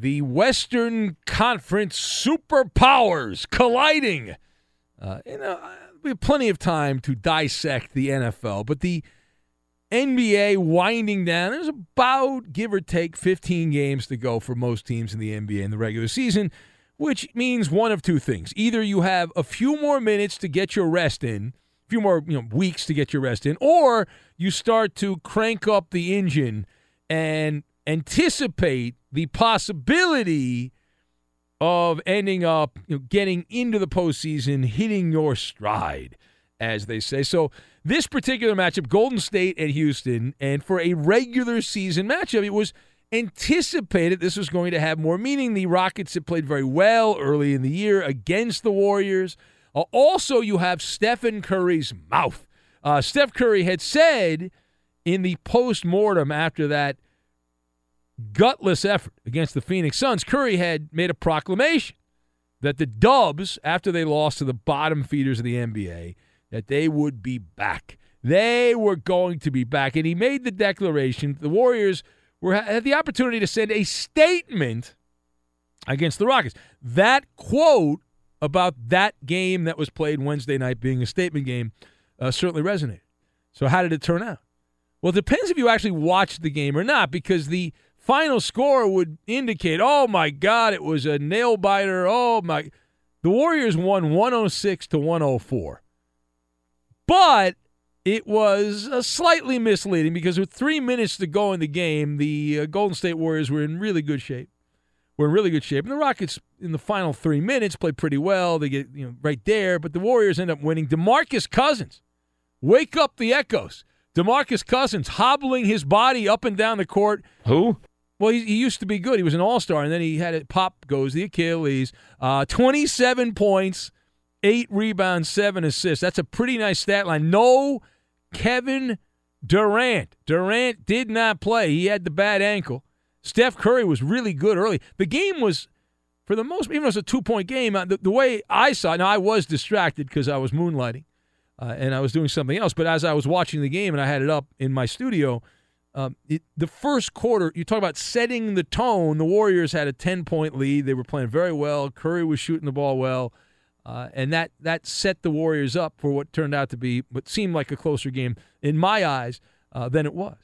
The Western Conference superpowers colliding. Uh, you know, we have plenty of time to dissect the NFL, but the NBA winding down. There's about, give or take, 15 games to go for most teams in the NBA in the regular season, which means one of two things. Either you have a few more minutes to get your rest in, a few more you know, weeks to get your rest in, or you start to crank up the engine and anticipate the possibility of ending up you know, getting into the postseason, hitting your stride, as they say. So this particular matchup, Golden State and Houston, and for a regular season matchup, it was anticipated this was going to have more meaning. The Rockets had played very well early in the year against the Warriors. Uh, also, you have Stephen Curry's mouth. Uh, Steph Curry had said in the post mortem after that gutless effort against the Phoenix Suns, Curry had made a proclamation that the Dubs, after they lost to the bottom feeders of the NBA, that they would be back. They were going to be back. And he made the declaration the Warriors were had the opportunity to send a statement against the Rockets. That quote about that game that was played Wednesday night being a statement game uh, certainly resonated. So how did it turn out? Well, it depends if you actually watched the game or not, because the final score would indicate, oh my God, it was a nail biter. Oh my. The Warriors won 106 to 104. But it was uh, slightly misleading because with three minutes to go in the game, the uh, Golden State Warriors were in really good shape. were in really good shape. And the Rockets in the final three minutes played pretty well. They get you know right there, but the Warriors end up winning. DeMarcus Cousins, wake up the echoes. DeMarcus Cousins hobbling his body up and down the court. Who? Well, he, he used to be good. He was an all star, and then he had it pop goes the Achilles. Uh, 27 points, eight rebounds, seven assists. That's a pretty nice stat line. No Kevin Durant. Durant did not play. He had the bad ankle. Steph Curry was really good early. The game was, for the most, even though it was a two point game, uh, the, the way I saw it, now I was distracted because I was moonlighting uh, and I was doing something else. But as I was watching the game and I had it up in my studio, um, it, the first quarter, you talk about setting the tone. The Warriors had a 10 point lead. They were playing very well. Curry was shooting the ball well. Uh, and that, that set the Warriors up for what turned out to be what seemed like a closer game in my eyes uh, than it was.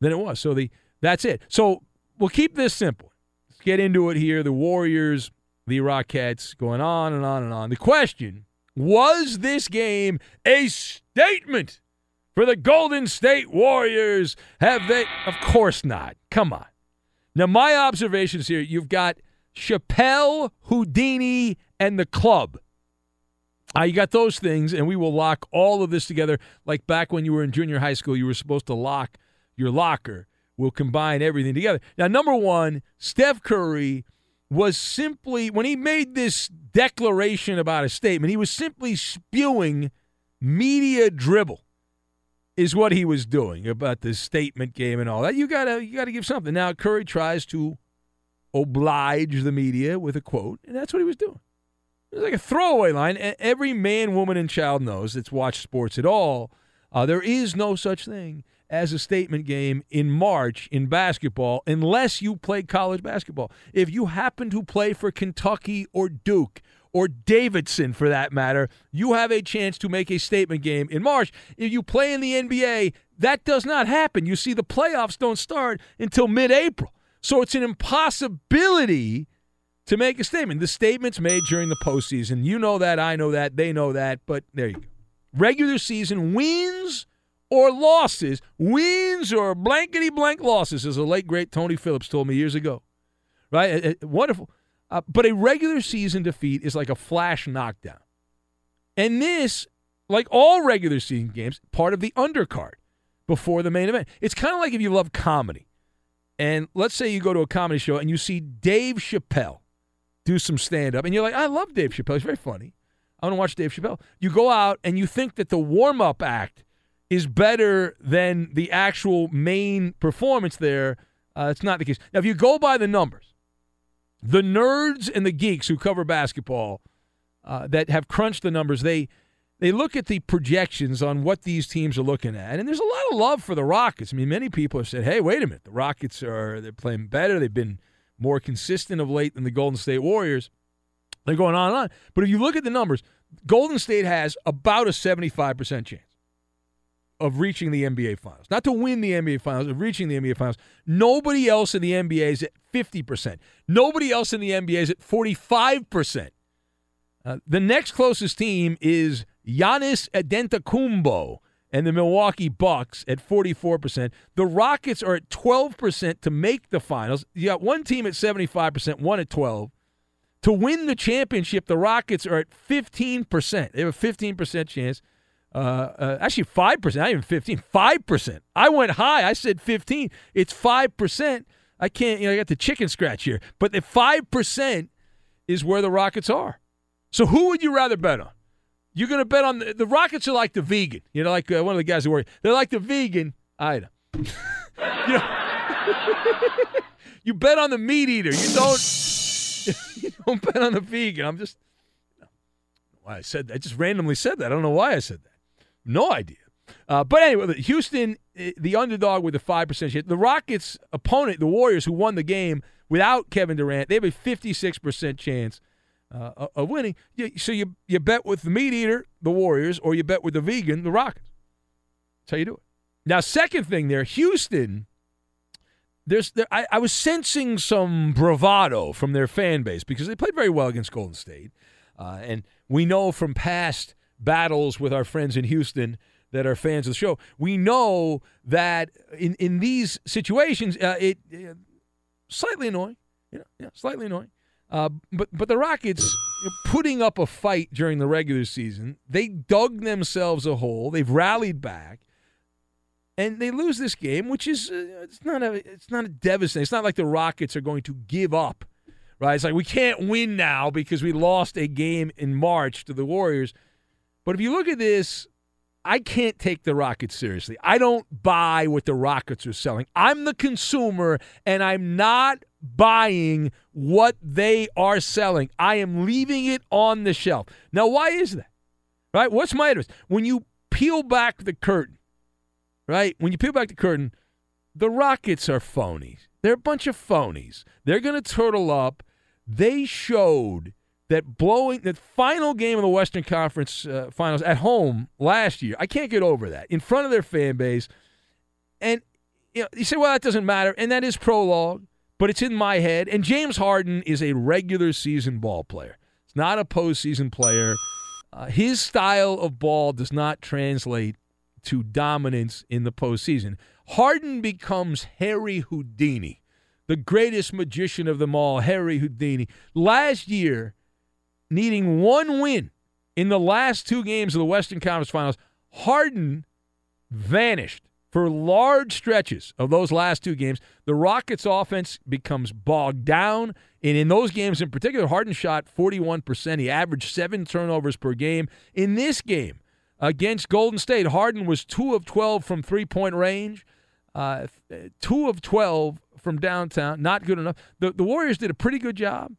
Than it was. So the that's it. So we'll keep this simple. Let's get into it here. The Warriors, the Rockets, going on and on and on. The question was this game a statement for the Golden State Warriors? Have they? Of course not. Come on. Now, my observations here you've got Chappelle, Houdini, and the club. Uh, you got those things, and we will lock all of this together like back when you were in junior high school, you were supposed to lock your locker. We'll combine everything together. Now, number one, Steph Curry was simply, when he made this declaration about a statement, he was simply spewing media dribble is what he was doing about the statement game and all that. You gotta you gotta give something. Now Curry tries to oblige the media with a quote, and that's what he was doing. It was like a throwaway line. Every man, woman, and child knows that's watched sports at all. Uh, there is no such thing as a statement game in March in basketball unless you play college basketball. If you happen to play for Kentucky or Duke or Davidson for that matter, you have a chance to make a statement game in March. If you play in the NBA, that does not happen. You see, the playoffs don't start until mid April. So it's an impossibility to make a statement. The statement's made during the postseason. You know that, I know that, they know that, but there you go. Regular season wins or losses, wins or blankety blank losses, as the late great Tony Phillips told me years ago. Right? wonderful. Uh, but a regular season defeat is like a flash knockdown. And this, like all regular season games, part of the undercard before the main event. It's kind of like if you love comedy. And let's say you go to a comedy show and you see Dave Chappelle do some stand up, and you're like, I love Dave Chappelle. He's very funny. I want to watch Dave Chappelle. You go out and you think that the warm up act is better than the actual main performance there. Uh, it's not the case. Now, if you go by the numbers, the nerds and the geeks who cover basketball uh, that have crunched the numbers, they they look at the projections on what these teams are looking at, and there's a lot of love for the Rockets. I mean, many people have said, "Hey, wait a minute, the Rockets are they're playing better. They've been more consistent of late than the Golden State Warriors." They're going on and on. But if you look at the numbers, Golden State has about a 75% chance of reaching the NBA Finals. Not to win the NBA Finals, of reaching the NBA Finals. Nobody else in the NBA is at 50%. Nobody else in the NBA is at 45%. Uh, the next closest team is Giannis Antetokounmpo and the Milwaukee Bucks at 44%. The Rockets are at 12% to make the finals. You got one team at 75%, one at 12. To win the championship, the Rockets are at 15%. They have a 15% chance. Uh, uh, actually, 5%, not even 15, 5%. I went high. I said 15. It's 5%. I can't, you know, I got the chicken scratch here. But the 5% is where the Rockets are. So who would you rather bet on? You're going to bet on the, the, Rockets are like the vegan. You know, like uh, one of the guys who work. They're like the vegan item. you know, you bet on the meat eater. You don't. you don't bet on the vegan. I'm just. Why I said. I just randomly said that. I don't know why I said that. No idea. Uh, but anyway, Houston, eh, the underdog with a 5% chance. The Rockets' opponent, the Warriors, who won the game without Kevin Durant, they have a 56% chance uh, of winning. So you, you bet with the meat eater, the Warriors, or you bet with the vegan, the Rockets. That's how you do it. Now, second thing there, Houston, there's there, I, I was sensing some bravado from their fan base because they played very well against Golden State. Uh, and we know from past – battles with our friends in Houston that are fans of the show, we know that in, in these situations, uh, it uh, slightly annoying. You know, yeah, slightly annoying. Uh, but but the Rockets putting up a fight during the regular season, they dug themselves a hole. They've rallied back, and they lose this game, which is uh, it's not a it's not a devastating. It's not like the Rockets are going to give up, right? It's like we can't win now because we lost a game in March to the Warriors. But if you look at this, I can't take the Rockets seriously. I don't buy what the Rockets are selling. I'm the consumer, and I'm not buying what they are selling. I am leaving it on the shelf. Now, why is that? Right? What's my advice? When you peel back the curtain, right? When you peel back the curtain, the Rockets are phonies. They're a bunch of phonies. They're going to turtle up. They showed that blowing the final game of the Western Conference uh, Finals at home last year. I can't get over that in front of their fan base. And you know, you say, well, that doesn't matter, and that is prologue, but it's in my head. And James Harden is a regular season ball player. It's not a postseason player. Uh, his style of ball does not translate to dominance in the postseason. Harden becomes Harry Houdini, the greatest magician of them all, Harry Houdini. Last year, needing one win in the last two games of the Western Conference Finals, Harden vanished for large stretches of those last two games. The Rockets' offense becomes bogged down. And in those games in particular, Harden shot 41%. He averaged seven turnovers per game. In this game against Golden State, Harden was 2 of 12 from three point range, uh, 2 of 12 from downtown. Not good enough. The, the Warriors did a pretty good job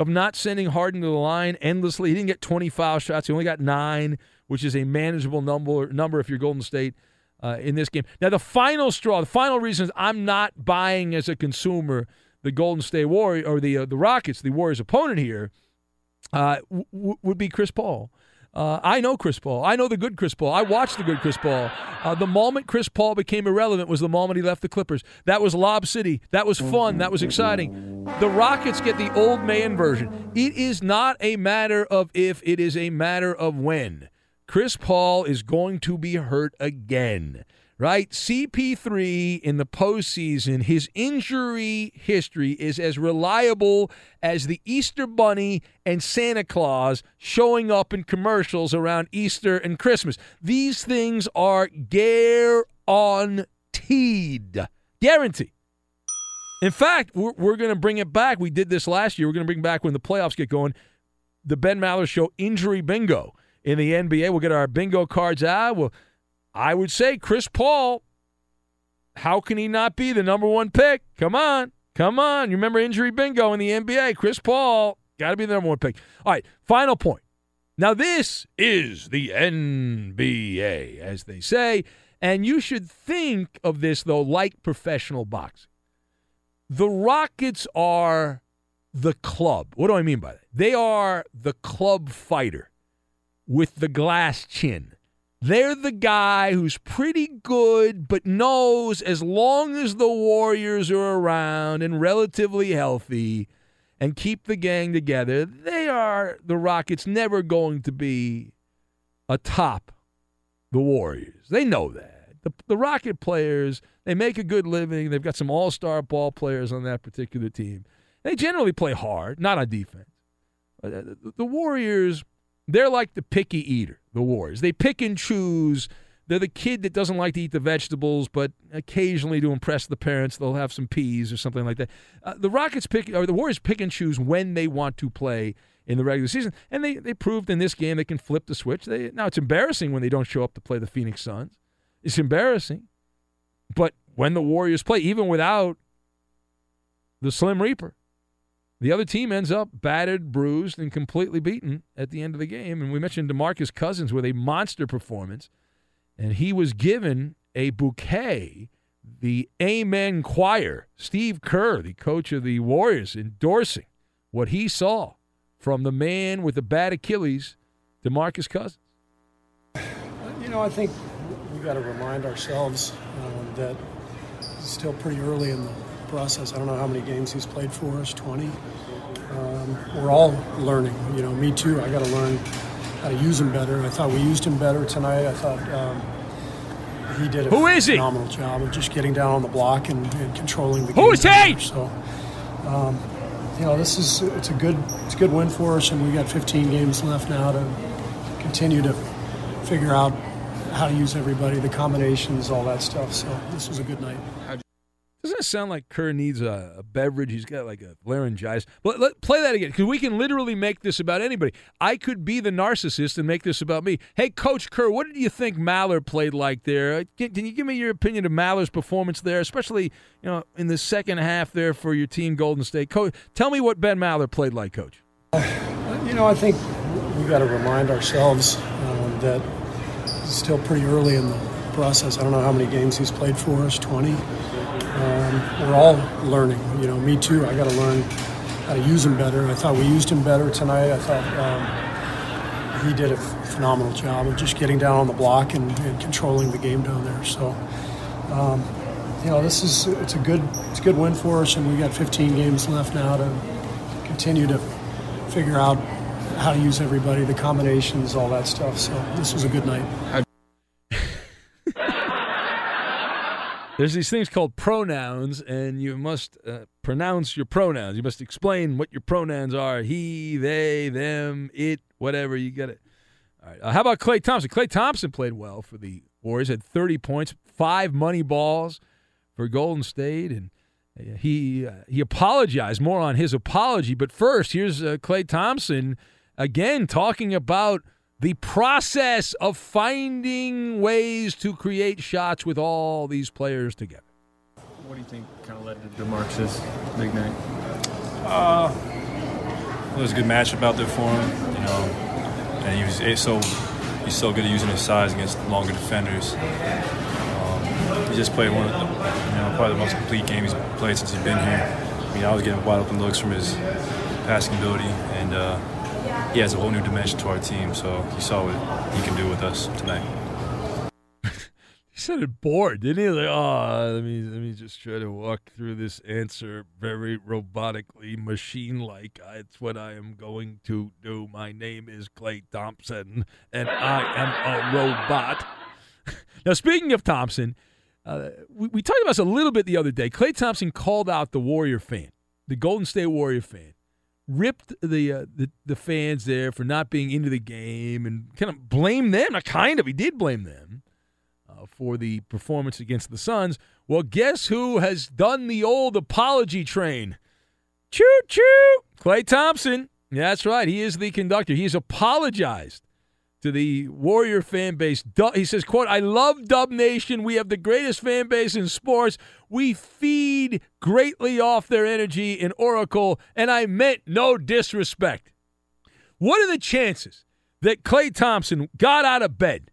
of not sending Harden to the line endlessly. He didn't get 20 foul shots. He only got nine, which is a manageable number number if you're Golden State uh, in this game. Now, the final straw, the final reason is I'm not buying as a consumer the Golden State Warrior or the uh, the Rockets, the Warriors' opponent here, uh, w- would be Chris Paul. Uh, I know Chris Paul. I know the good Chris Paul. I watched the good Chris Paul. Uh, the moment Chris Paul became irrelevant was the moment he left the Clippers. That was Lob City. That was fun. That was exciting. The Rockets get the old man version. It is not a matter of if, it is a matter of when. Chris Paul is going to be hurt again right? CP3 in the postseason, his injury history is as reliable as the Easter Bunny and Santa Claus showing up in commercials around Easter and Christmas. These things are guaranteed. Guaranteed. In fact, we're, we're going to bring it back. We did this last year. We're going to bring back when the playoffs get going the Ben Maller Show injury bingo in the NBA. We'll get our bingo cards out. We'll I would say Chris Paul, how can he not be the number one pick? Come on. Come on. You remember injury bingo in the NBA? Chris Paul, got to be the number one pick. All right, final point. Now, this is the NBA, as they say, and you should think of this, though, like professional boxing. The Rockets are the club. What do I mean by that? They are the club fighter with the glass chin. They're the guy who's pretty good, but knows as long as the Warriors are around and relatively healthy and keep the gang together, they are the Rockets never going to be atop the Warriors. They know that. The, the Rocket players, they make a good living. They've got some all star ball players on that particular team. They generally play hard, not on defense. Uh, the Warriors they're like the picky eater, the Warriors. They pick and choose. They're the kid that doesn't like to eat the vegetables, but occasionally to impress the parents, they'll have some peas or something like that. Uh, the Rockets pick, or the Warriors pick and choose when they want to play in the regular season, and they they proved in this game they can flip the switch. They now it's embarrassing when they don't show up to play the Phoenix Suns. It's embarrassing, but when the Warriors play, even without the Slim Reaper, the other team ends up battered, bruised, and completely beaten at the end of the game. And we mentioned DeMarcus Cousins with a monster performance, and he was given a bouquet. The Amen Choir, Steve Kerr, the coach of the Warriors, endorsing what he saw from the man with the bad Achilles, DeMarcus Cousins. You know, I think we got to remind ourselves um, that it's still pretty early in the process. I don't know how many games he's played for us, 20. Um, we're all learning. You know, me too. I got to learn how to use him better. I thought we used him better tonight. I thought um, he did a Who is he? phenomenal job of just getting down on the block and, and controlling the game. Who is he? So, um, you know, this is it's a good it's a good win for us, and we got 15 games left now to continue to figure out how to use everybody, the combinations, all that stuff. So this was a good night. Doesn't it sound like Kerr needs a, a beverage? He's got like a laryngitis. But let, play that again because we can literally make this about anybody. I could be the narcissist and make this about me. Hey, Coach Kerr, what did you think Maller played like there? Can, can you give me your opinion of Maller's performance there, especially you know in the second half there for your team, Golden State? Coach, tell me what Ben Maller played like, Coach. You know, I think we got to remind ourselves um, that it's still pretty early in the process. I don't know how many games he's played for us, 20. Um, we're all learning. You know, me too. I got to learn how to use him better. I thought we used him better tonight. I thought um, he did a phenomenal job of just getting down on the block and, and controlling the game down there. So, um, you know, this is it's a good it's a good win for us, and we got 15 games left now to continue to figure out how to use everybody, the combinations, all that stuff. So this was a good night. There's these things called pronouns, and you must uh, pronounce your pronouns. You must explain what your pronouns are he, they, them, it, whatever. You get it. All right. Uh, how about Klay Thompson? Klay Thompson played well for the Warriors, had 30 points, five money balls for Golden State, and uh, he uh, he apologized more on his apology. But first, here's uh, Klay Thompson again talking about the process of finding ways to create shots with all these players together. What do you think kind of led to DeMarcus' big night? Uh, it was a good matchup out there for him, you know, and he was so he's so good at using his size against longer defenders. Um, he just played one of the, you know, probably the most complete game he's played since he's been here. I mean, I was getting wide open looks from his passing ability, and uh, he has a whole new dimension to our team. So he saw what he can do with us tonight. he said it bored, didn't he? Like, oh, let me let me just try to walk through this answer very robotically, machine-like. It's what I am going to do. My name is Klay Thompson, and I am a robot. now, speaking of Thompson, uh, we, we talked about this a little bit the other day. Klay Thompson called out the Warrior fan, the Golden State Warrior fan ripped the, uh, the the fans there for not being into the game and kind of blame them. Not kind of, he did blame them uh, for the performance against the Suns. Well, guess who has done the old apology train? Choo choo, Klay Thompson. That's right. He is the conductor. He's apologized to the Warrior fan base. He says, quote, I love Dub Nation. We have the greatest fan base in sports. We feed greatly off their energy in Oracle, and I meant no disrespect. What are the chances that Klay Thompson got out of bed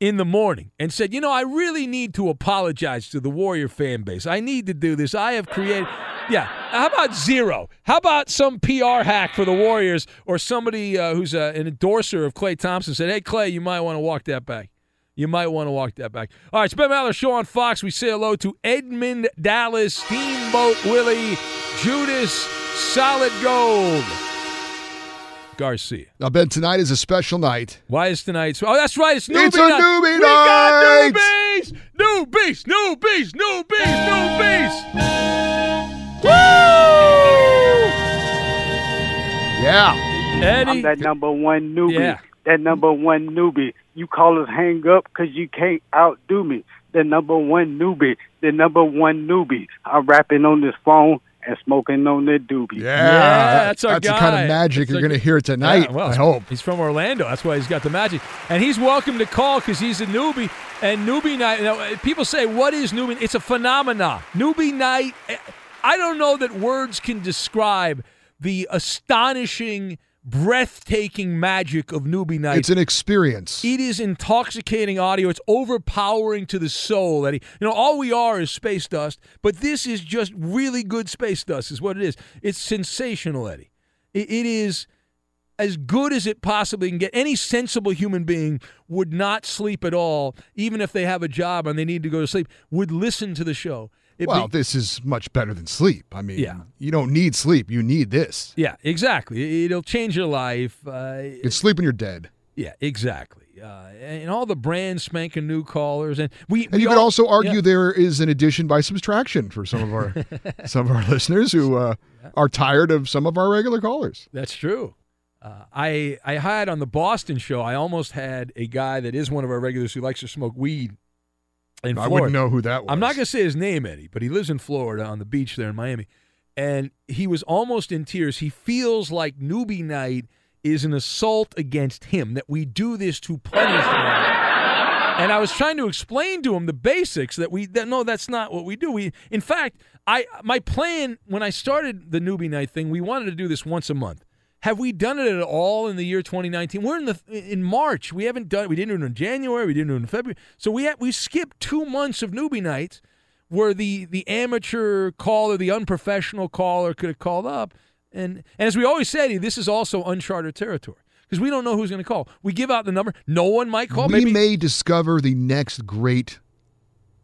in the morning and said, you know, I really need to apologize to the Warrior fan base. I need to do this. I have created. Yeah. How about zero? How about some PR hack for the Warriors or somebody uh, who's uh, an endorser of Klay Thompson said, hey, Klay, you might want to walk that back. You might want to walk that back. All right, it's Ben Maller Show on Fox. We say hello to Edmund Dallas, Steamboat Willie, Judas, Solid Gold. Garcia. Now, Ben, tonight is a special night. Why is tonight? Oh, that's right. It's newbie It's a night. newbie we got newbies, newbies, newbies, newbies, newbies. Woo! Yeah. Eddie. I'm that number one newbie. Yeah. That number one newbie. You call us hang up because you can't outdo me. The number one newbie. The number one newbie. I'm rapping on this phone and smoking on that doobie. Yeah. Yeah, that's our That's the kind of magic That's you're going to hear tonight, Yeah, well, I hope. He's from Orlando. That's why he's got the magic. And he's welcome to call because he's a newbie. And newbie night, you know, people say, what is newbie? It's a phenomena. Newbie night, eh, I don't know that words can describe the astonishing, breathtaking magic of newbie night. It's an experience. It is intoxicating audio. It's overpowering to the soul. Eddie. You know, all we are is space dust, but this is just really good space dust, is what it is. It's sensational, Eddie. It, it is as good as it possibly can get. Any sensible human being would not sleep at all, even if they have a job and they need to go to sleep, would listen to the show. It well, be- this is much better than sleep. I mean, Yeah. you don't need sleep. You need this. yeah, exactly. It'll change your life. Uh, You sleep when you're dead. yeah, exactly. Uh, and all the brand spanking new callers, and we. And we you could also argue yeah. there is an addition by subtraction for some of our some of our listeners who uh, are tired of some of our regular callers. That's true. Uh, I I had on the Boston show. I almost had a guy that is one of our regulars who likes to smoke weed. In I Florida. wouldn't know who that was. I'm not going to say his name, Eddie, but he lives in Florida on the beach there in Miami, and he was almost in tears. He feels like newbie night is an assault against him. That we do this to punish him. And I was trying to explain to him the basics that we that no, that's not what we do. We, in fact, I my plan when I started the newbie night thing, we wanted to do this once a month. Have we done it at all in the year 2019? We're in the in March. We haven't done. We didn't do it in January. We didn't do it in February. So we we skipped two months of newbie nights, where the the amateur caller, the unprofessional caller, could have called up. And and as we always said, this is also uncharted territory because we don't know who's going to call. We give out the number. No one might call. we Maybe may discover the next great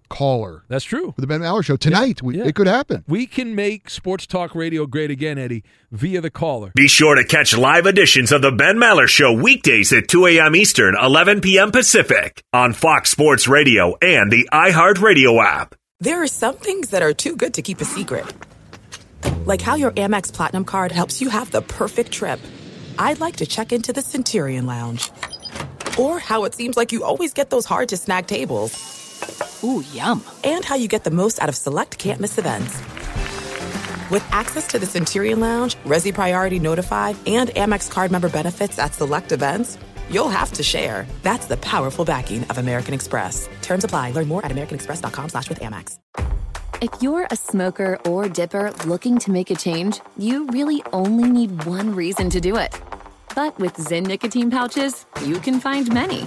caller. That's true. For the Ben Maller Show tonight, we, Yeah. it could happen. we can make sports talk radio great again, Eddie, via the caller. Be sure to catch live editions of The Ben Maller Show weekdays at 2 a.m. Eastern, 11 p.m. Pacific on Fox Sports Radio and the iHeartRadio app. There are some things that are too good to keep a secret. Like how your Amex Platinum card helps you have the perfect trip. I'd like to check into the Centurion Lounge. Or how it seems like you always get those hard to snag tables. Ooh, yum. And how you get the most out of select can't miss events. With access to the Centurion Lounge, Resy Priority Notified, and Amex card member benefits at select events, you'll have to share. That's the powerful backing of American Express. Terms apply. Learn more at americanexpress.com slash with Amex. If you're a smoker or dipper looking to make a change, you really only need one reason to do it. But with Zyn nicotine pouches, you can find many.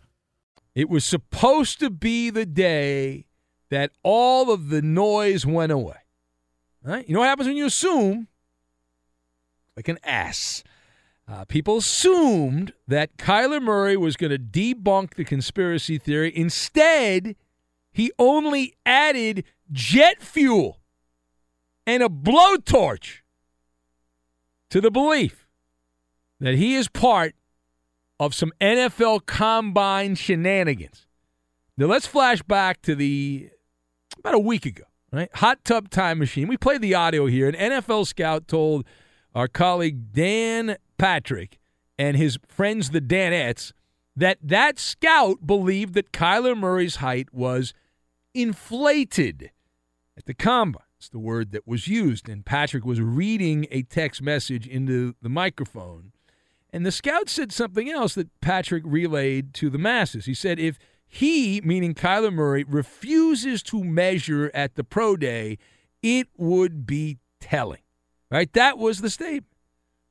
It was supposed to be the day that all of the noise went away. Right? You know what happens when you assume? Like an ass. Uh, people assumed that Kyler Murray was going to debunk the conspiracy theory. Instead, he only added jet fuel and a blowtorch to the belief that he is part of some NFL combine shenanigans. Now let's flash back to the about a week ago, right? Hot tub time machine. We played the audio here. An NFL scout told our colleague Dan Patrick and his friends the Danettes that that scout believed that Kyler Murray's height was inflated at the combine. It's the word that was used. And Patrick was reading a text message into the microphone. And the scout said something else that Patrick relayed to the masses. He said, if he, meaning Kyler Murray, refuses to measure at the pro day, it would be telling. Right? That was the statement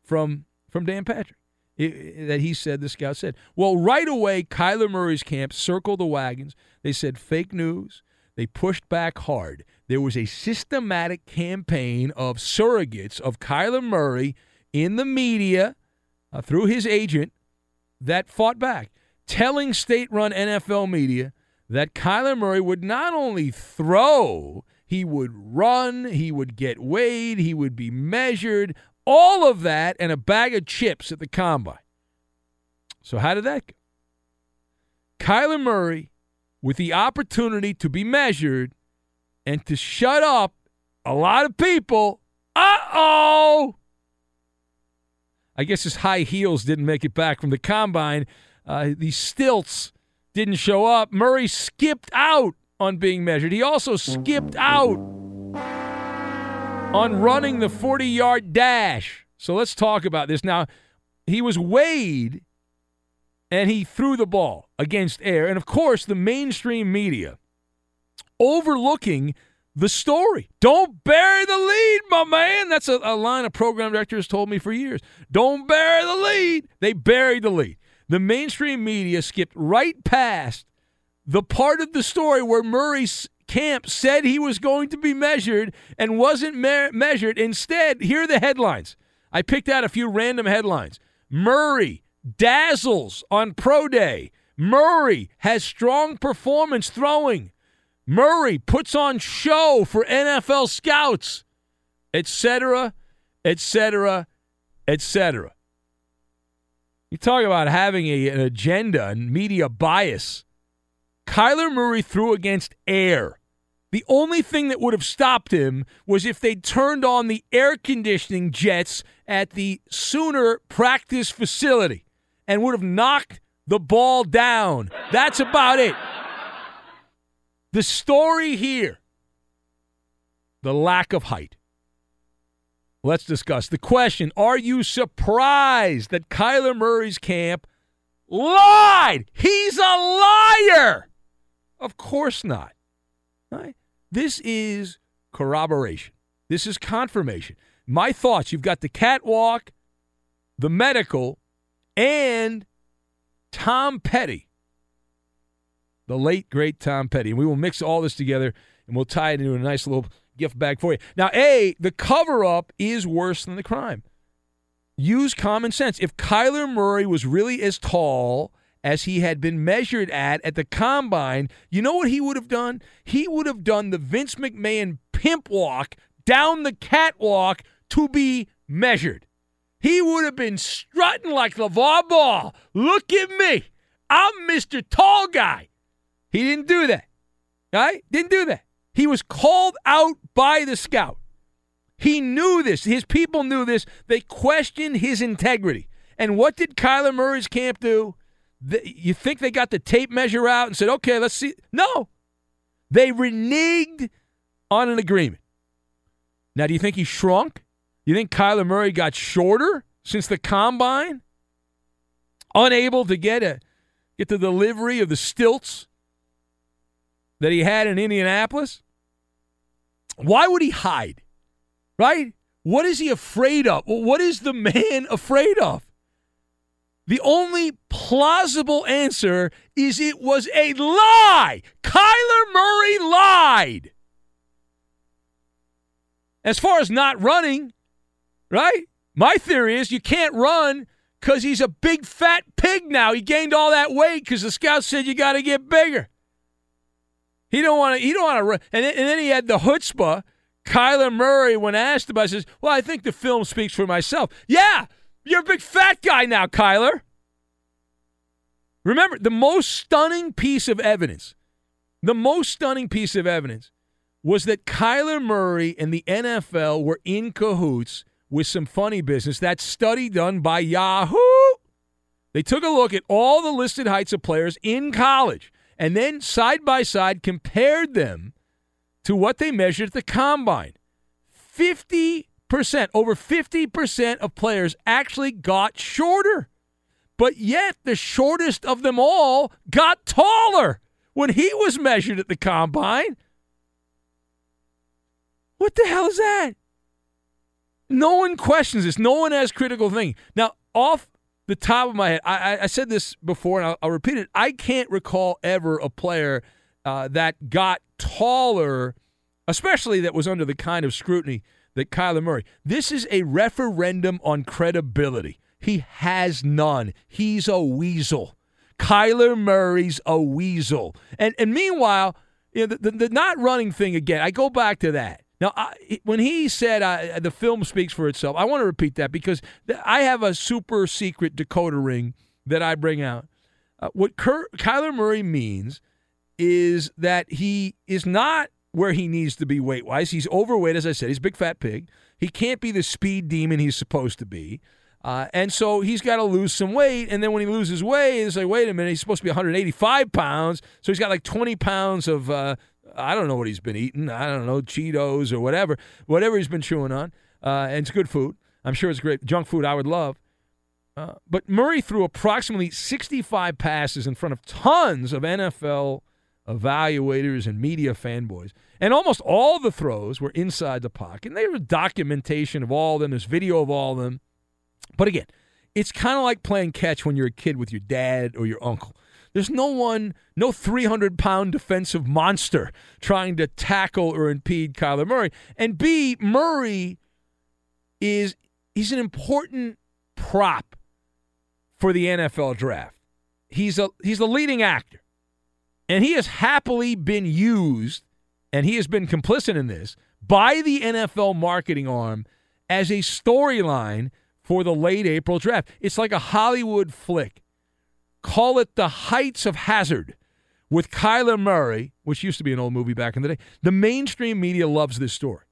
from from Dan Patrick it, that he said. The scout said, "Well, right away, Kyler Murray's camp circled the wagons. They said fake news. They pushed back hard. There was a systematic campaign of surrogates of Kyler Murray in the media uh, through his agent that fought back, telling state-run NFL media." That Kyler Murray would not only throw, he would run, he would get weighed, he would be measured, all of that and a bag of chips at the combine. So, how did that go? Kyler Murray, with the opportunity to be measured and to shut up a lot of people, uh oh! I guess his high heels didn't make it back from the combine. Uh, these stilts didn't show up. Murray skipped out on being measured. He also skipped out on running the 40 yard dash. So let's talk about this. Now, he was weighed and he threw the ball against air. And of course, the mainstream media overlooking the story. Don't bury the lead, my man. That's a, a, line a program director has told me for years. Don't bury the lead. They buried the lead. The mainstream media skipped right past the part of the story where Murray's camp said he was going to be measured and wasn't me- measured. Instead, here are the headlines. I picked out a few random headlines. Murray dazzles on pro day. Murray has strong performance throwing. Murray puts on show for NFL scouts, etc., etc., etc. You talk about having a, an agenda and media bias. Kyler Murray threw against air. The only thing that would have stopped him was if they turned on the air conditioning jets at the Sooner practice facility and would have knocked the ball down. That's about it. The story here the lack of height. Let's discuss the question Are you surprised that Kyler Murray's camp lied? He's a liar. Of course not. Right? This is corroboration. This is confirmation. My thoughts you've got the catwalk, the medical, and Tom Petty, the late, great Tom Petty. And we will mix all this together and we'll tie it into a nice little gift bag for you. Now, A, the cover up is worse than the crime. Use common sense. If Kyler Murray was really as tall as he had been measured at at the combine, you know what he would have done? He would have done the Vince McMahon pimp walk down the catwalk to be measured. He would have been strutting like LeVar Ball. Look at me. I'm Mr. Tall Guy. He didn't do that. Right? Didn't do that. He was called out by the scout. He knew this. His people knew this. They questioned his integrity. And what did Kyler Murray's camp do? The, you think they got the tape measure out and said, okay, let's see? No. They reneged on an agreement. Now, do you think he shrunk? You think Kyler Murray got shorter since the combine? Unable to get a get the delivery of the stilts that he had in Indianapolis? Why would he hide? Right? What is he afraid of? What is the man afraid of? The only plausible answer is it was a lie. Kyler Murray lied. As far as not running, right? My theory is you can't run because he's a big fat pig now. He gained all that weight because the scouts said you got to get bigger. He don't want to. He don't want to run. And then, and then he had the chutzpah. Kyler Murray, when asked about, it, says, "Well, I think the film speaks for myself." Yeah, you're a big fat guy now, Kyler. Remember, the most stunning piece of evidence, the most stunning piece of evidence was that Kyler Murray and the NFL were in cahoots with some funny business. That study done by Yahoo. They took a look at all the listed heights of players in college and then side by side compared them to what they measured at the combine. 50%, over 50% of players actually got shorter. But yet, the shortest of them all got taller when he was measured at the combine. What the hell is that? No one questions this. No one has critical thinking. Now, off the top of my head, I, I said this before and I'll, I'll, repeat it. I can't recall ever a player uh, that got taller, especially that was under the kind of scrutiny that Kyler Murray. This is a referendum on credibility. He has none. He's a weasel. Kyler Murray's a weasel. And and meanwhile, you know, the, the, the not running thing again, I go back to that. Now, I, when he said uh, the film speaks for itself, I want to repeat that because I have a super secret decoder ring that I bring out. Uh, what Kyler Murray means is that he is not where he needs to be weight wise. He's overweight, as I said. He's a big fat pig. He can't be the speed demon he's supposed to be. Uh, and so he's got to lose some weight. And then when he loses weight, it's like, wait a minute, he's supposed to be 185 pounds. So he's got like 20 pounds of uh, I don't know what he's been eating. I don't know Cheetos or whatever, whatever he's been chewing on. Uh, and it's good food. I'm sure it's great junk food. I would love. Uh, but Murray threw approximately 65 passes in front of tons of NFL evaluators and media fanboys, and almost all the throws were inside the pocket. And there was documentation of all of them. There's video of all of them. But again, it's kind of like playing catch when you're a kid with your dad or your uncle. There's no one, no 300 pound defensive monster trying to tackle or impede Kyler Murray. And B, Murray is he's an important prop for the NFL draft. He's a he's the leading actor. And he has happily been used, and he has been complicit in this, by the NFL marketing arm as a storyline for the late April draft. It's like a Hollywood flick call it the heights of hazard with Kyler Murray, which used to be an old movie back in the day. The mainstream media loves this story.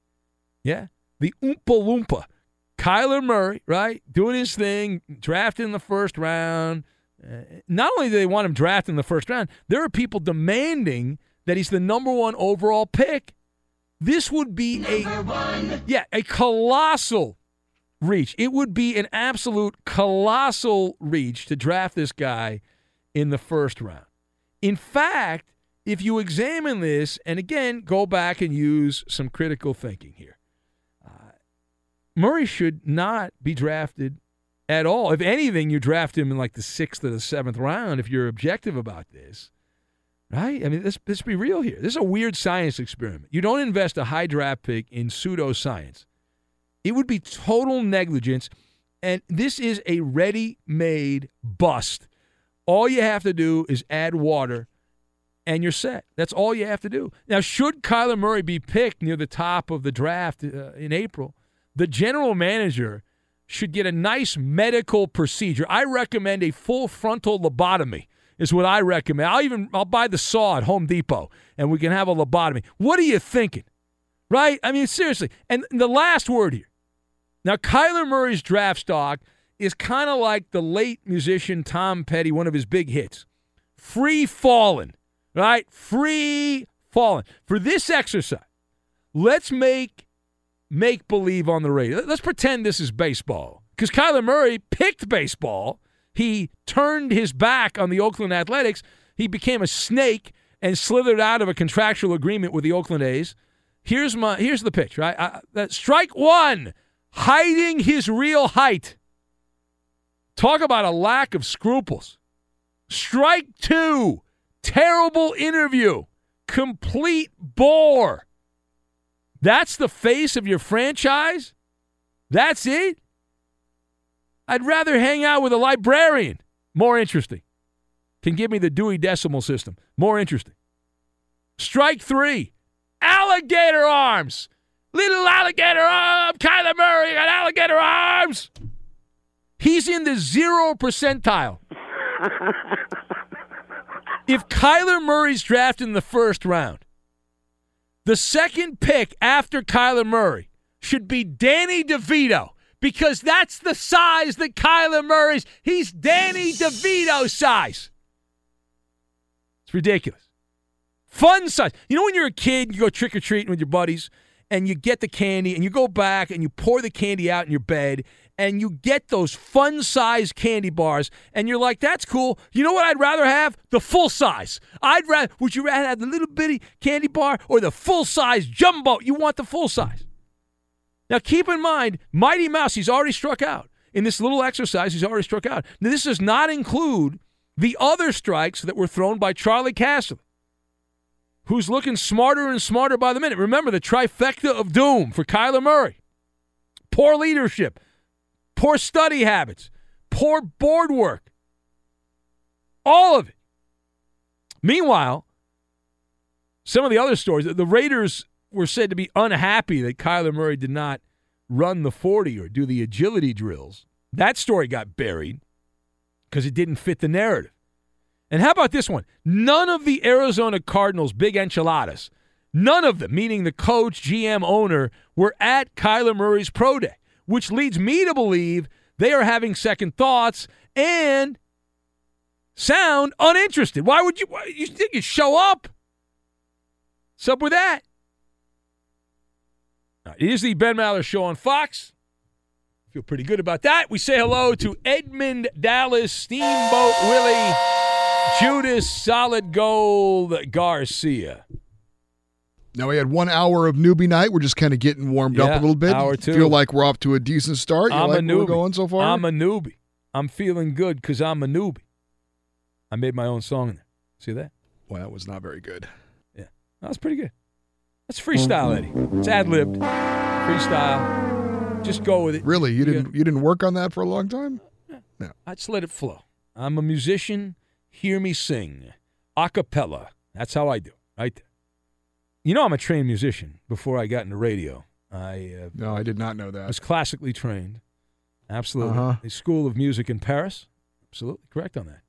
Yeah. The Oompa Loompa. Kyler Murray, right? Doing his thing, drafted in the first round. Uh, not only do they want him drafted in the first round, there are people demanding that he's the number one overall pick. This would be a yeah, a colossal reach. It would be an absolute colossal reach to draft this guy in the first round. In fact, if you examine this, and again, go back and use some critical thinking here, uh, Murray should not be drafted at all. If anything, you draft him in like the sixth or the seventh round if you're objective about this. Right? I mean, let's, let's be real here. This is a weird science experiment. You don't invest a high draft pick in pseudoscience. It would be total negligence. And this is a ready made bust. All you have to do is add water and you're set. That's all you have to do. Now, should Kyler Murray be picked near the top of the draft uh, in April, the general manager should get a nice medical procedure. I recommend a full frontal lobotomy is what I recommend. I'll even I'll buy the saw at Home Depot and we can have a lobotomy. What are you thinking? Right? I mean seriously. And the last word here. Now, Kyler Murray's draft stock is kind of like the late musician Tom Petty, one of his big hits. Free falling, right? Free falling. For this exercise, let's make make believe on the radio. Let's pretend this is baseball. Because Kyler Murray picked baseball. He turned his back on the Oakland Athletics. He became a snake and slithered out of a contractual agreement with the Oakland A's. Here's my here's the pitch, right? I, strike one, hiding his real height. Talk about a lack of scruples. Strike two, terrible interview, complete bore. That's the face of your franchise? That's it? I'd rather hang out with a librarian. More interesting. Can give me the Dewey Decimal System. More interesting. Strike three. Alligator arms. Little alligator arm. Kyler Murray got alligator arms. He's in the zero percentile. if Kyler Murray's drafted in the first round, the second pick after Kyler Murray should be Danny DeVito because that's the size that Kyler Murray's. He's Danny DeVito size. It's ridiculous. Fun size. You know when you're a kid, you go trick or treating with your buddies and you get the candy and you go back and you pour the candy out in your bed and you get those fun size candy bars and you're like, that's cool. You know what I'd rather have? The full size. I'd rather, would you rather have the little bitty candy bar or the full size jumbo? You want the full size. Now keep in mind, Mighty Mouse, he's already struck out. In this little exercise, he's already struck out. Now, this does not include the other strikes that were thrown by Charlie Castle, who's looking smarter and smarter by the minute. Remember the trifecta of doom for Kyler Murray. Poor leadership, poor study habits, poor board work. All of it. Meanwhile, some of the other stories, the Raiders were said to be unhappy that Kyler Murray did not run the 40 or do the agility drills. That story got buried because it didn't fit the narrative. And how about this one? None of the Arizona Cardinals' big enchiladas, none of them, meaning the coach, GM, owner, were at Kyler Murray's pro day which leads me to believe they are having second thoughts and sound uninterested. Why would you? Why, you think you show up? What's up with that? It is the Ben Maller Show on Fox. Feel pretty good about that. We say hello to Edmund Dallas, Steamboat Willie, Judas Solid Gold Garcia. Now we had one hour of newbie night. We're just kind of getting warmed Yeah, up a little bit. hour two. Feel like we're off to a decent start. You I'm like a newbie. we're going so far? I'm a newbie. I'm feeling good because I'm a newbie. I made my own song in there. See that? Well, that was not very good. Yeah, that was pretty good. That's freestyle, Eddie. It's ad libbed. Freestyle. Just go with it. Really, you didn't you didn't work on that for a long time? No. I just let it flow. I'm a musician. Hear me sing. A cappella. That's how I do. Right there. You know, I'm a trained musician. Before I got into radio, I uh, No, I did not know that. I was classically trained. Absolutely. Uh-huh. The School of Music in Paris. Absolutely correct on that.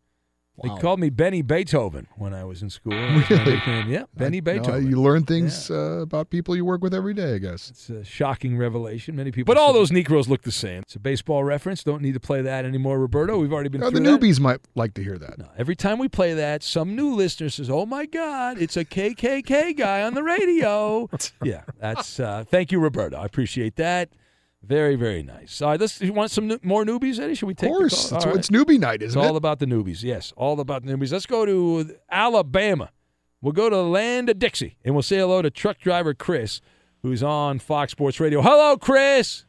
Wow. They called me Benny Beethoven when I was in school. Really? Yeah, Benny I- no, Beethoven. you learn things uh, about people you work with every day, I guess. It's a shocking revelation. Many people, but all those Negroes look the same. It's a baseball reference. Don't need to play that anymore, Roberto. We've already been the through that. newbies might like to hear that. No, every time we play that, some new listener says, "Oh my God, it's a KKK guy on the radio." yeah, that's. Uh, thank you, Roberto. I appreciate that. Very, very nice. All right, let's. You want some new, more newbies, Eddie? Should we take? Of course, the call? it's, All right. it's newbie night, It's isn't all it? about the newbies. Yes, all about the newbies. Let's go to Alabama. We'll go to the land of Dixie, and we'll say hello to truck driver Chris, who's on Fox Sports Radio. Hello, Chris.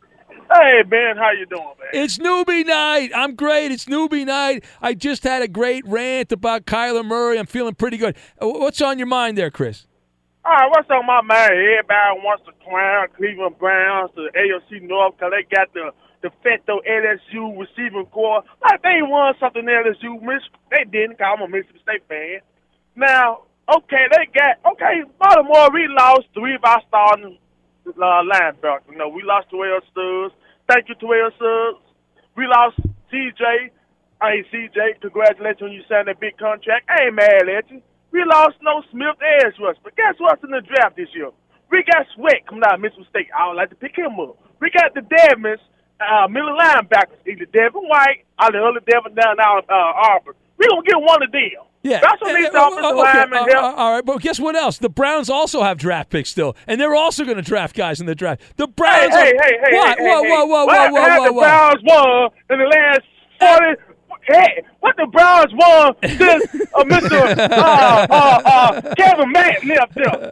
Hey Ben, how you doing, man? It's newbie night. I'm great. It's newbie night. I just had a great rant about Kyler Murray. I'm feeling pretty good. Uh, What's on your mind there, Chris? All right, what's on my mind? Everybody wants to crown Cleveland Browns to the AFC North because they got the the facto LSU receiving core. Like they won something LSU. Miss, they didn't. Cause I'm a Mississippi State fan. Now, okay, they got okay. Baltimore, we lost three of our starting uh, linebackers. You know, we lost Terrell Suggs. Thank you, Terrell Suggs. We lost CJ. Hey, CJ, congratulations on you signing that big contract. Mad at you. We lost no Smith edge rush, but guess what's in the draft this year? We got Sweat coming out of Mississippi State. I would like to pick him up. We got the Devmans, uh, middle linebackers, either Devin White or the other Devin down out uh, Auburn. We gonna get one of them. Yeah, That's what these eh, offensive okay, linemen uh, uh, all right, but guess what else? The Browns also have draft picks still, and they're also going to draft guys in the draft. The Browns. hey, are, hey, hey, what? hey, whoa, hey, whoa, whoa, what whoa, whoa, have whoa, the. Browns won in the last forty? Hey, what the Browns won since uh, Mr. Uh, uh, uh, Kevin Matt left there?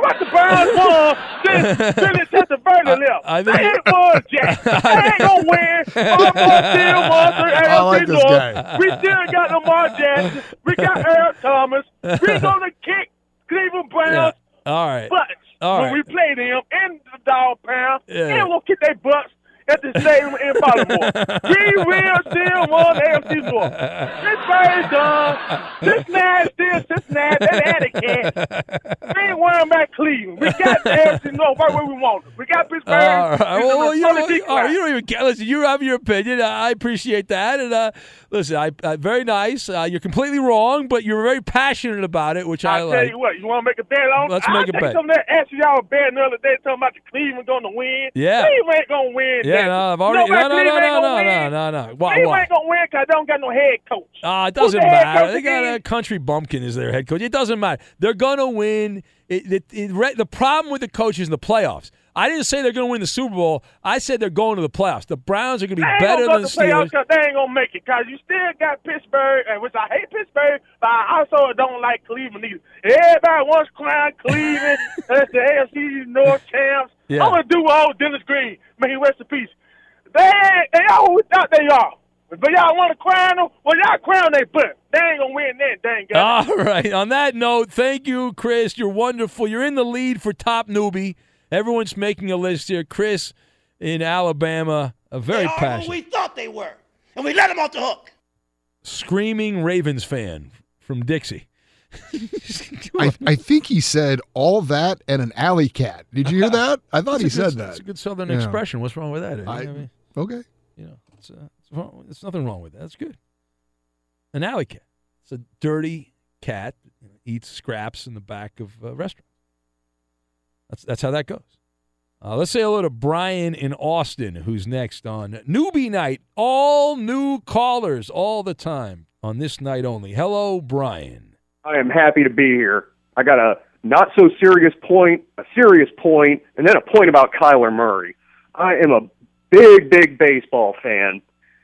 What the Browns won since Billy Testaverde left? I think- they ain't won, Jack. They ain't gonna win. Almost still won the AFC I like this North. guy. We still got Lamar Jackson. We got Eric Thomas. We're gonna kick Cleveland Browns Yeah. All right. butts All when right. we play them in the dog pound. Yeah. And we'll kick their butts at the stadium in Baltimore. we will still won the AFC North. Pittsburgh's done. Cincinnati still Cincinnati. They had a cat. We ain't worrying about Cleveland. We got the AFC North right where we want it. We got Pittsburgh. All right. A Well, you, don't, all right, you don't even care. Listen, you have your opinion. I appreciate that. And uh, listen, I, uh, very nice. Uh, you're completely wrong, but you're very passionate about it, which I, I tell like. you what, you want to make a bet on? Let's I make a bet. Some of that asked y'all a bet the other day talking about the Cleveland going to win. Yeah. Cleveland ain't going to win. Yeah, that. no, I've already. why No, no, no, no, no, no, no. Why? Cleveland why? ain't to win because they don't got no head coach. Ah, it doesn't matter. They got a country bumpkin as their head coach. It doesn't matter. They're gonna win. It, it, it, the problem with the coaches in the playoffs. I didn't say they're going to win the Super Bowl. I said they're going to the playoffs. The Browns are going to be They better than the to playoffs they ain't gonna make it. Cause you still got Pittsburgh, and which I hate Pittsburgh, but I also don't like Cleveland either. Everybody wants to crown Cleveland as the AFC North champs. Yeah. I'm gonna do all Dennis Green. May he rest in peace. They they are who we thought they are. But y'all want to crown them? Well, y'all crown they butt. They ain't gonna win that dang game. All right. On that note, thank you, Chris. You're wonderful. You're in the lead for top newbie. Everyone's making a list here. Chris in Alabama, a very passionate, we thought they were, and we let them off the hook. screaming Ravens fan from Dixie. I, I think he said all that and an alley cat. Did you hear that? I thought he good- said that. That's a good Southern Yeah. expression. What's wrong with that? I- mean, okay. you know, it's, uh, it's, wrong, it's nothing wrong with that. That's good. An alley cat. It's a dirty cat that eats scraps in the back of a restaurants. That's that's how that goes. Uh, let's say hello to Brian in Austin, who's next on Newbie Night. All new callers all the time on this night only. Hello, Brian. I am happy to be here. I got a not so serious point, a serious point, and then a point about Kyler Murray. I am a big, big baseball fan,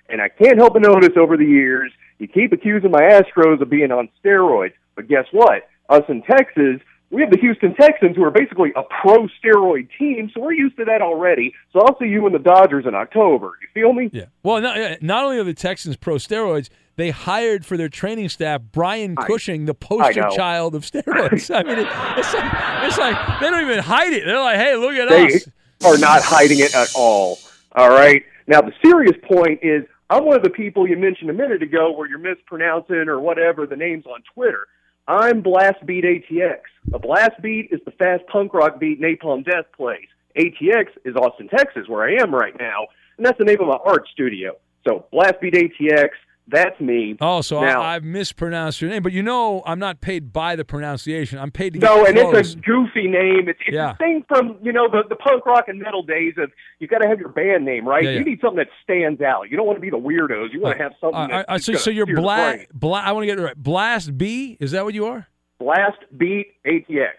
and I can't help but notice over the years you keep accusing my Astros of being on steroids. But guess what? Us in Texas, we have the Houston Texans, who are basically a pro steroid team, so we're used to that already. So I'll see you and the Dodgers in October. You feel me? Yeah. Well, not, not only are the Texans pro steroids, they hired for their training staff Brian Cushing, the poster child of steroids. I mean, it, it's, like, it's like they don't even hide it. They're like, hey, look at they us. are not hiding it at all. All right. Now the serious point is I'm one of the people you mentioned a minute ago where you're mispronouncing or whatever the names on Twitter. I'm Blast Beat ATX. A blast beat is the fast punk rock beat Napalm Death plays. ATX is Austin, Texas, where I am right now, and that's the name of my art studio. So Blast Beat ATX, that's me. Oh, so now, I, I've mispronounced your name, but you know I'm not paid by the pronunciation. I'm paid to get No, and it's a goofy name. It's, it's Yeah. the thing from you know the the punk rock and metal days of you got to have your band name right. Yeah, yeah. You need something that stands out. You don't want to be the weirdos. You want to have something. All right, that's all right, so, so you're blast. Bla- I want to get it right. Blast B, is that what you are? Blast Beat ATX.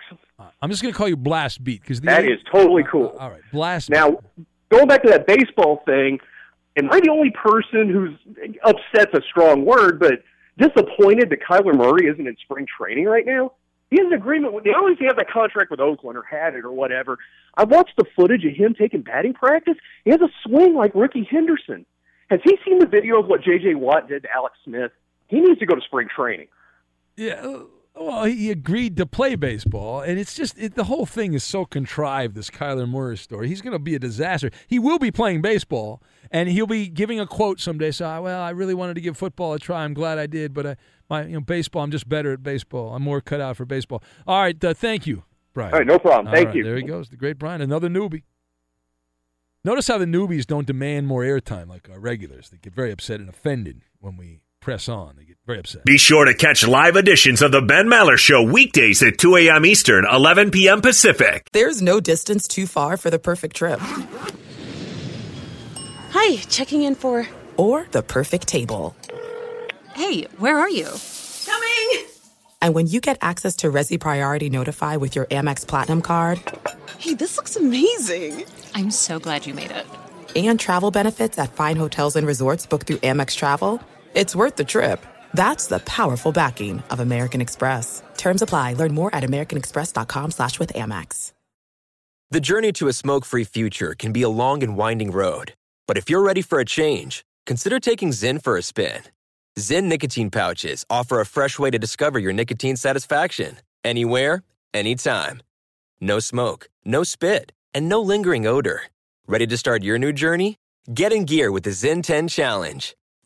I'm just going to call you Blast Beat because That is totally uh, cool. all right, Blast. Now, going back to that baseball thing, am I the only person who's upset's a strong word, but disappointed that Kyler Murray isn't in spring training right now? He has an agreement with. They He have that contract with Oakland or had it or whatever. I watched the footage of him taking batting practice. He has a swing like Rickey Henderson. Has he seen the video of what J.J. Watt did to Alex Smith? He needs to go to spring training. Yeah. Uh, Well, he agreed to play baseball, and it's just it, the whole thing is so contrived. This Kyler Murray story. He's going to be a disaster. He will be playing baseball, and he'll be giving a quote someday. So, "Ah, well, I really wanted to give football a try. I'm glad I did, but I, my you know baseball. I'm just better at baseball. I'm more cut out for baseball. All right. Uh, thank you, Brian. All right, no problem. All Thank right, you. There he goes, the great Brian, another newbie. Notice how the newbies don't demand more airtime like our regulars. They get very upset and offended when we press on. They get very upset. Be sure to catch live editions of The Ben Maller Show weekdays at 2 a.m. Eastern, 11 p.m. Pacific. There's no distance too far for the perfect trip. Hi, checking in for. Or the perfect table. Hey, where are you? Coming! And when you get access to Resy Priority Notify with your Amex Platinum card. Hey, this looks amazing! I'm so glad you made it. And travel benefits at fine hotels and resorts booked through Amex Travel. It's worth the trip. That's the powerful backing of American Express. Terms apply. Learn more at americanexpress.com slash with Amex. The journey to a smoke-free future can be a long and winding road. But if you're ready for a change, consider taking Zyn for a spin. Zyn nicotine pouches offer a fresh way to discover your nicotine satisfaction. Anywhere, anytime. No smoke, no spit, and no lingering odor. Ready to start your new journey? Get in gear with the Zyn 10 Challenge.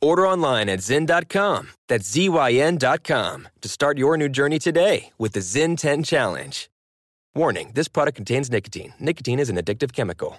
Order online at Zyn.com, that's Z-Y-N.com, to start your new journey today with the Zyn 10 Challenge. Warning this product contains nicotine. Nicotine is an addictive chemical.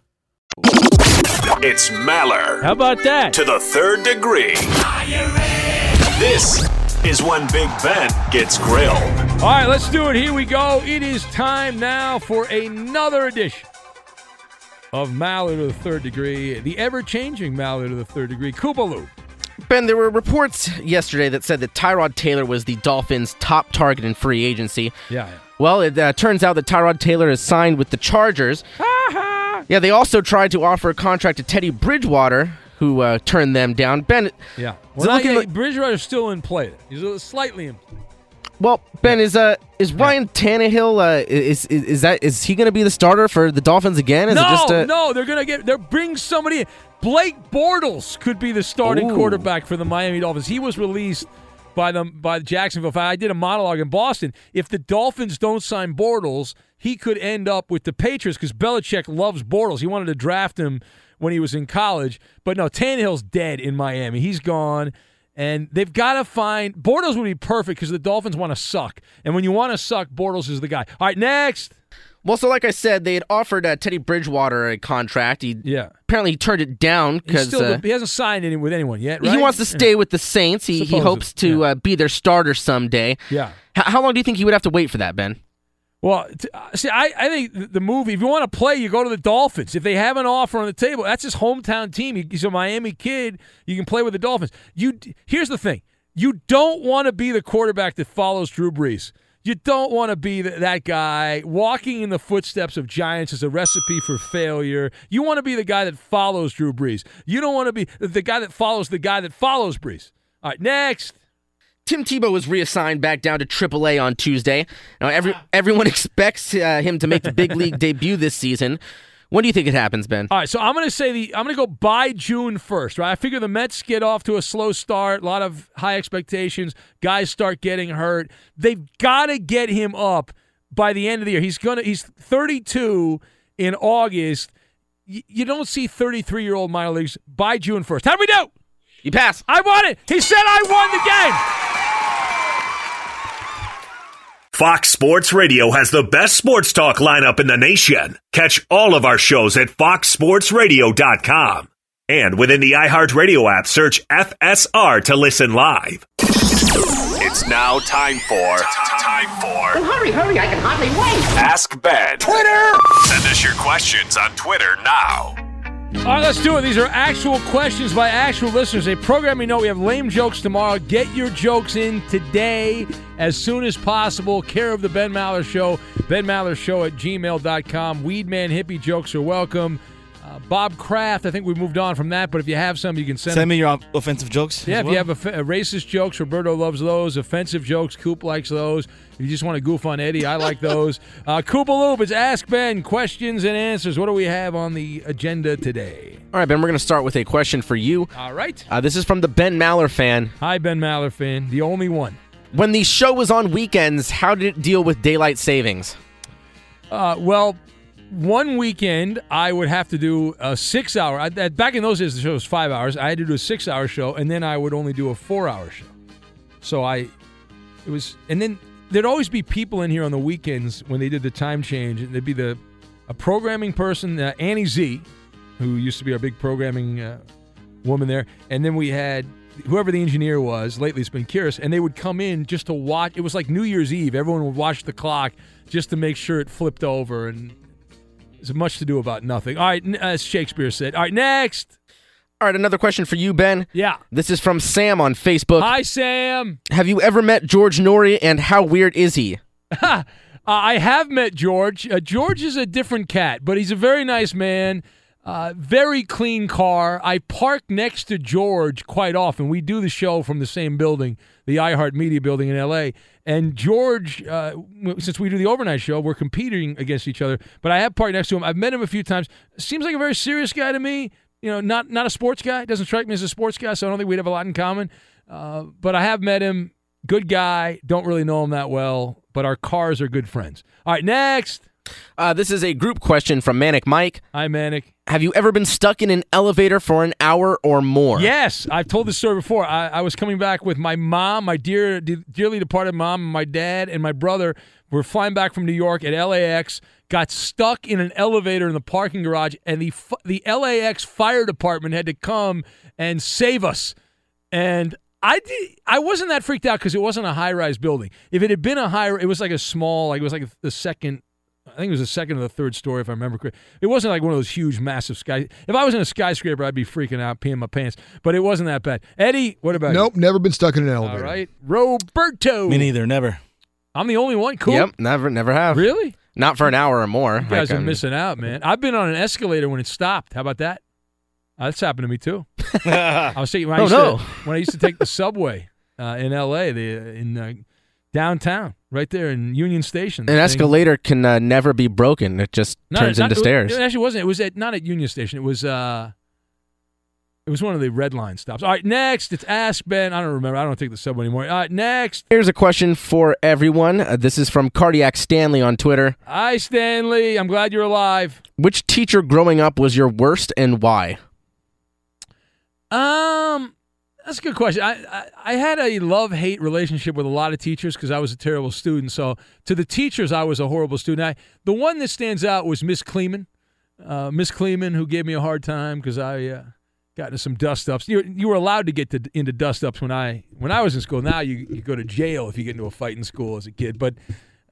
It's Maller. How about that? To the third degree. This is when Big Ben gets grilled. All right, let's do it. Here we go. It is time now for another edition of Maller to the third degree, the ever changing Maller to the third degree. Koopaloo. Ben, there were reports yesterday that said that Tyrod Taylor was the Dolphins' top target in free agency. Yeah. yeah. Well, it uh, turns out that Tyrod Taylor is signed with the Chargers. Yeah, they also tried to offer a contract to Teddy Bridgewater, who uh, turned them down. Ben, Yeah. is Well, it not looking yet. like- Bridgewater's still in play. He's uh, slightly in play. well, Ben is uh is Ryan Tannehill uh is is, is that is he going to be the starter for the Dolphins again? Is no, it just a, no, they're gonna get. They're bring somebody. in. Blake Bortles could be the starting Ooh. quarterback for the Miami Dolphins. He was released by the by the Jacksonville. I did a monologue in Boston. If the Dolphins don't sign Bortles, he could end up with the Patriots because Belichick loves Bortles. He wanted to draft him when he was in college, but no, Tannehill's dead in Miami. He's gone. And they've got to find Bortles would be perfect because the Dolphins want to suck, and when you want to suck, Bortles is the guy. All right, next. Well, so like I said, they had offered uh, Teddy Bridgewater a contract. He yeah. apparently he turned it down because uh, he hasn't signed any with anyone yet. Right? he wants to stay with the Saints. He, he hopes to uh, be their starter someday. Yeah. H- how long do you think he would have to wait for that, Ben? Well, t- uh, see, I, I think the movie, if you want to play, you go to the Dolphins. If they have an offer on the table, that's his hometown team. He- He's a Miami kid. You can play with the Dolphins. You Here's the thing you don't want to be the quarterback that follows Drew Brees. You don't want to be th- that guy. Walking in the footsteps of giants is a recipe for failure. You want to be the guy that follows Drew Brees. You don't want to be the guy that follows the guy that follows Brees. All right, next. Tim Tebow was reassigned back down to AAA on Tuesday. Now, every, everyone expects uh, him to make the big league debut this season. When do you think it happens, Ben? All right, so I'm going to say the I'm going to go by June 1st, right? I figure the Mets get off to a slow start, a lot of high expectations, guys start getting hurt. They've got to get him up by the end of the year. He's going to he's 32 in August. Y- you don't see 33-year-old minor leagues by June 1st. How do we do? You pass. I won it. He said I won the game. Fox Sports Radio has the best sports talk lineup in the nation. Catch all of our shows at foxsportsradio.com. And within the iHeartRadio app, search FSR to listen live. It's now time for time for Well, hurry, hurry, I can hardly wait. Ask Ben. Twitter! Send us your questions on Twitter now. All right, let's do it. These are actual questions by actual listeners. A program we know we have lame jokes tomorrow. Get your jokes in today as soon as possible. Care of the Ben Maller Show. Ben Maller Show at gmail.com. Weedman hippie jokes are welcome. Uh, Bob Kraft, I think we moved on from that, but if you have some, you can send Send them. me your offensive jokes. Yeah, as if well. you have a, uh, racist jokes, Roberto loves those. Offensive jokes, Coop likes those. If you just want to goof on Eddie, I like those. uh, Koopaloop, it's Ask Ben, questions and answers. What do we have on the agenda today? All right, Ben, we're going to start with a question for you. All right. Uh, this is from the Ben Maller fan. Hi, Ben Maller fan, the only one. When the show was on weekends, how did it deal with daylight savings? Uh, well, one weekend I would have to do a six hour. I, that- back in those days, the show was five hours. I had to do a six hour show, and then I would only do a four hour show. So I, it was, and then there'd always be people in here on the weekends when they did the time change. And there'd be the a programming person, uh, Annie Z, who used to be our big programming uh, woman there, and then we had whoever the engineer was. Lately, it's been Curious, and they would come in just to watch. It was like New Year's Eve. Everyone would watch the clock just to make sure it flipped over, and there's much to do about nothing. All right, as Shakespeare said. All right, next. All right, another question for you, Ben. Yeah. This is from Sam on Facebook. Hi, Sam. Have you ever met George Noory, and how weird is he? Uh, I have met George. Uh, George is a different cat, but he's a very nice man. Uh, very clean car. I park next to George quite often. We do the show from the same building, the iHeart Media building in L.A. And George, uh, since we do the overnight show, we're competing against each other. But I have parked next to him. I've met him a few times. Seems like a very serious guy to me. You know, not not a sports guy. Doesn't strike me as a sports guy, so I don't think we'd have a lot in common. Uh, but I have met him. Good guy. Don't really know him that well, but our cars are good friends. All right, next. Uh, this is a group question from Manic Mike. Hi, Manic. Have you ever been stuck in an elevator for an hour or more? Yes, I've told this story before. I, I was coming back with my mom, my dear, dearly departed mom, and my dad, and my brother. We're flying back from New York at LAX. Got stuck in an elevator in the parking garage, and the f- the LAX fire department had to come and save us. And I did, I wasn't that freaked out because it wasn't a high rise building. If it had been a high, it was like a small, like it was like the second. I think it was the second or the third story, if I remember correctly. It wasn't like one of those huge, massive sky. If I was in a skyscraper, I'd be freaking out, peeing my pants. But it wasn't that bad. Eddie, what about Nope, never been stuck in an elevator. All right, Roberto. Me neither, never. I'm the only one. Cool. Yep, never, never have. Really? Not for an hour or more. You guys Like, are missing out, man. I've been on an escalator when it stopped. How about that? Uh, that's happened to me too. I was thinking when I Oh, used no. to, when I used to take the subway uh, in L.A. The, in uh, downtown, right there in Union Station. An escalator can uh, never be broken. It just No, turns not- into it- stairs. It actually wasn't. It was at not at Union Station. It was uh, it was one of the red line stops. All right, next it's Ask Ben. I don't remember. I don't take the subway anymore. All right, next. Here's a question for everyone. Uh, this is from Cardiac Stanley on Twitter. Hi, Stanley. I'm glad you're alive. Which teacher growing up was your worst and why? Um, That's a good question. I I, I had a love hate relationship with a lot of teachers because I was a terrible student. So to the teachers, I was a horrible student. I, the one that stands out was Miss Kleeman, uh, Miss Kleeman, who gave me a hard time because I uh, got into some dust ups. You you were allowed to get to, into dust ups when I when I was in school. Now you you go to jail if you get into a fight in school as a kid. But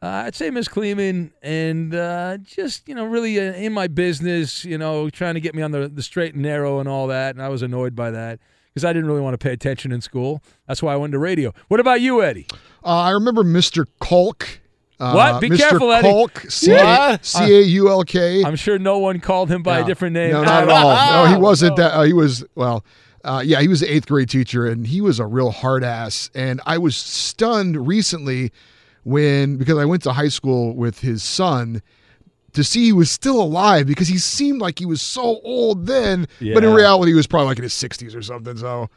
uh, I'd say Miss Kleeman and uh, just you know really uh, in my business, you know, trying to get me on the the straight and narrow and all that. And I was annoyed by that because I didn't really want to pay attention in school. That's why I went to radio. What about you, Eddie? Uh, I remember Mr. Caulk. Uh, What? Be Mr. careful, Eddie. Caulk, C? A U L K. I'm sure no one called him by a different name. No, not at all. No, he wasn't that. Uh, he was well. Uh, yeah, he was an eighth grade teacher, and he was a real hard ass. And I was stunned recently when because I went to high school with his son to see he was still alive because he seemed like he was so old then, but in reality he was probably like in his sixties or something. So,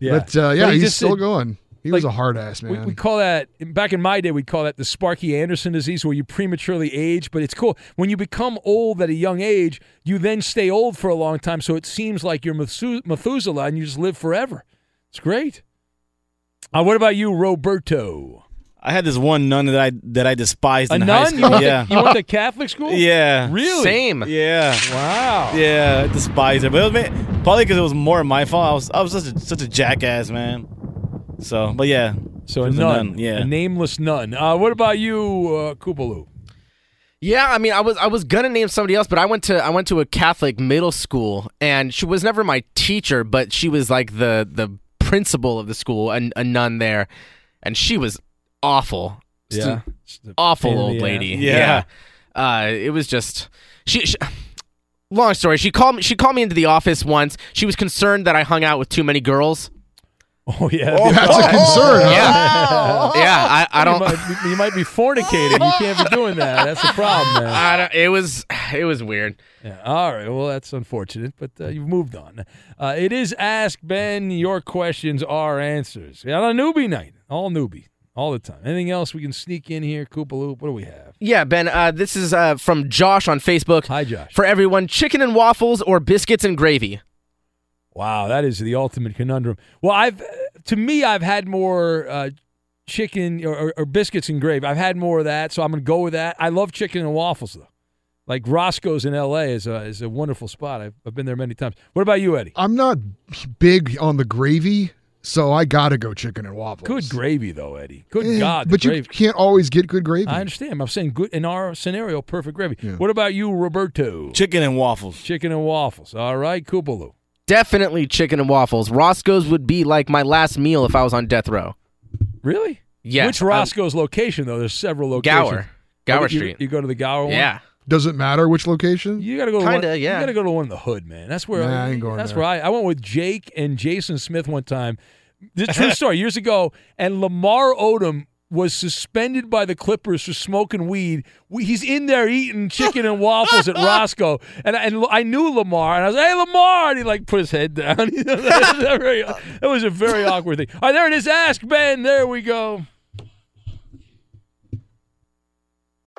Yeah. but uh, yeah, But he he's just still said- going. He was a hard ass man. we call that back in my day. We'd call that the Sparky Anderson disease, where you prematurely age. But it's cool when you become old at a young age. You then stay old for a long time, so it seems like you're Methuselah and you just live forever. It's great. Uh, what about you, Roberto? I had this one nun that I that I despised A in high nun? school. You went, yeah. to, you went to Catholic school? Yeah. Really? Same. Yeah. Wow. Yeah, I despised her, but it was ma- probably because it was more my fault. I was I was such a such a jackass, man. So, but yeah. So She a nun, Yeah. a nameless nun. Uh, what about you, uh, Koopaloo? Yeah, I mean, I was I was gonna name somebody else, but I went to I went to a Catholic middle school, and she was never my teacher, but she was like the the principal of the school, a, a nun there, and she was awful. Yeah. an Just awful old lady. ass. Yeah. Uh, it was just she, she. Long story. She called me. She called me into the office once. She was concerned that I hung out with too many girls. Oh yeah, That's a concern. huh? Yeah, yeah. I, I don't. You might, you might be fornicating. You can't be doing that. That's the problem, man. I don't. It was. It was weird. Yeah. All right. Well, that's unfortunate, but uh, you've moved on. Uh, it is Ask Ben. Your questions are answers. Yeah, on a newbie night. All newbie. All the time. Anything else we can sneak in here? Koopaloop. What do we have? Yeah, Ben. Uh, this is uh, from Josh on Facebook. Hi, Josh. For everyone, chicken and waffles or biscuits and gravy. Wow, that is the ultimate conundrum. Well, I've to me, I've had more uh, chicken or, or, or biscuits and gravy. I've had more of that, so I'm going to go with that. I love chicken and waffles though. Like Roscoe's in L.A. is a is a wonderful spot. I've, I've been there many times. What about you, Eddie? I'm not big on the gravy, so I gotta go chicken and waffles. Good gravy though, Eddie. Good Eh, God, the but you can't always get good gravy. I understand. I'm saying good in our scenario, perfect gravy. What about you, Roberto? Chicken and waffles. Chicken and waffles. All right, Koopaloo. Definitely chicken and waffles. Roscoe's would be like my last meal if I was on death row. Really? Yeah. Which Roscoe's location though? There's several locations. Gower. Gower Oh, you- Street. You go to the Gower one. Yeah. Does it matter which location? You got to go to Kinda, one, yeah. You got to go to one in the hood, man. That's where Nah, I ain't going That's there. where I, I went with Jake and Jason Smith one time. The true story years ago, and Lamar Odom was suspended by the Clippers for smoking weed. We, he's in there eating chicken and waffles at Roscoe, and I- and I knew Lamar, and I was like, "Hey, Lamar!" And he like put his head down. That, was a very, um, that was a very awkward thing. All right, there it is. Ask Ben. There we go.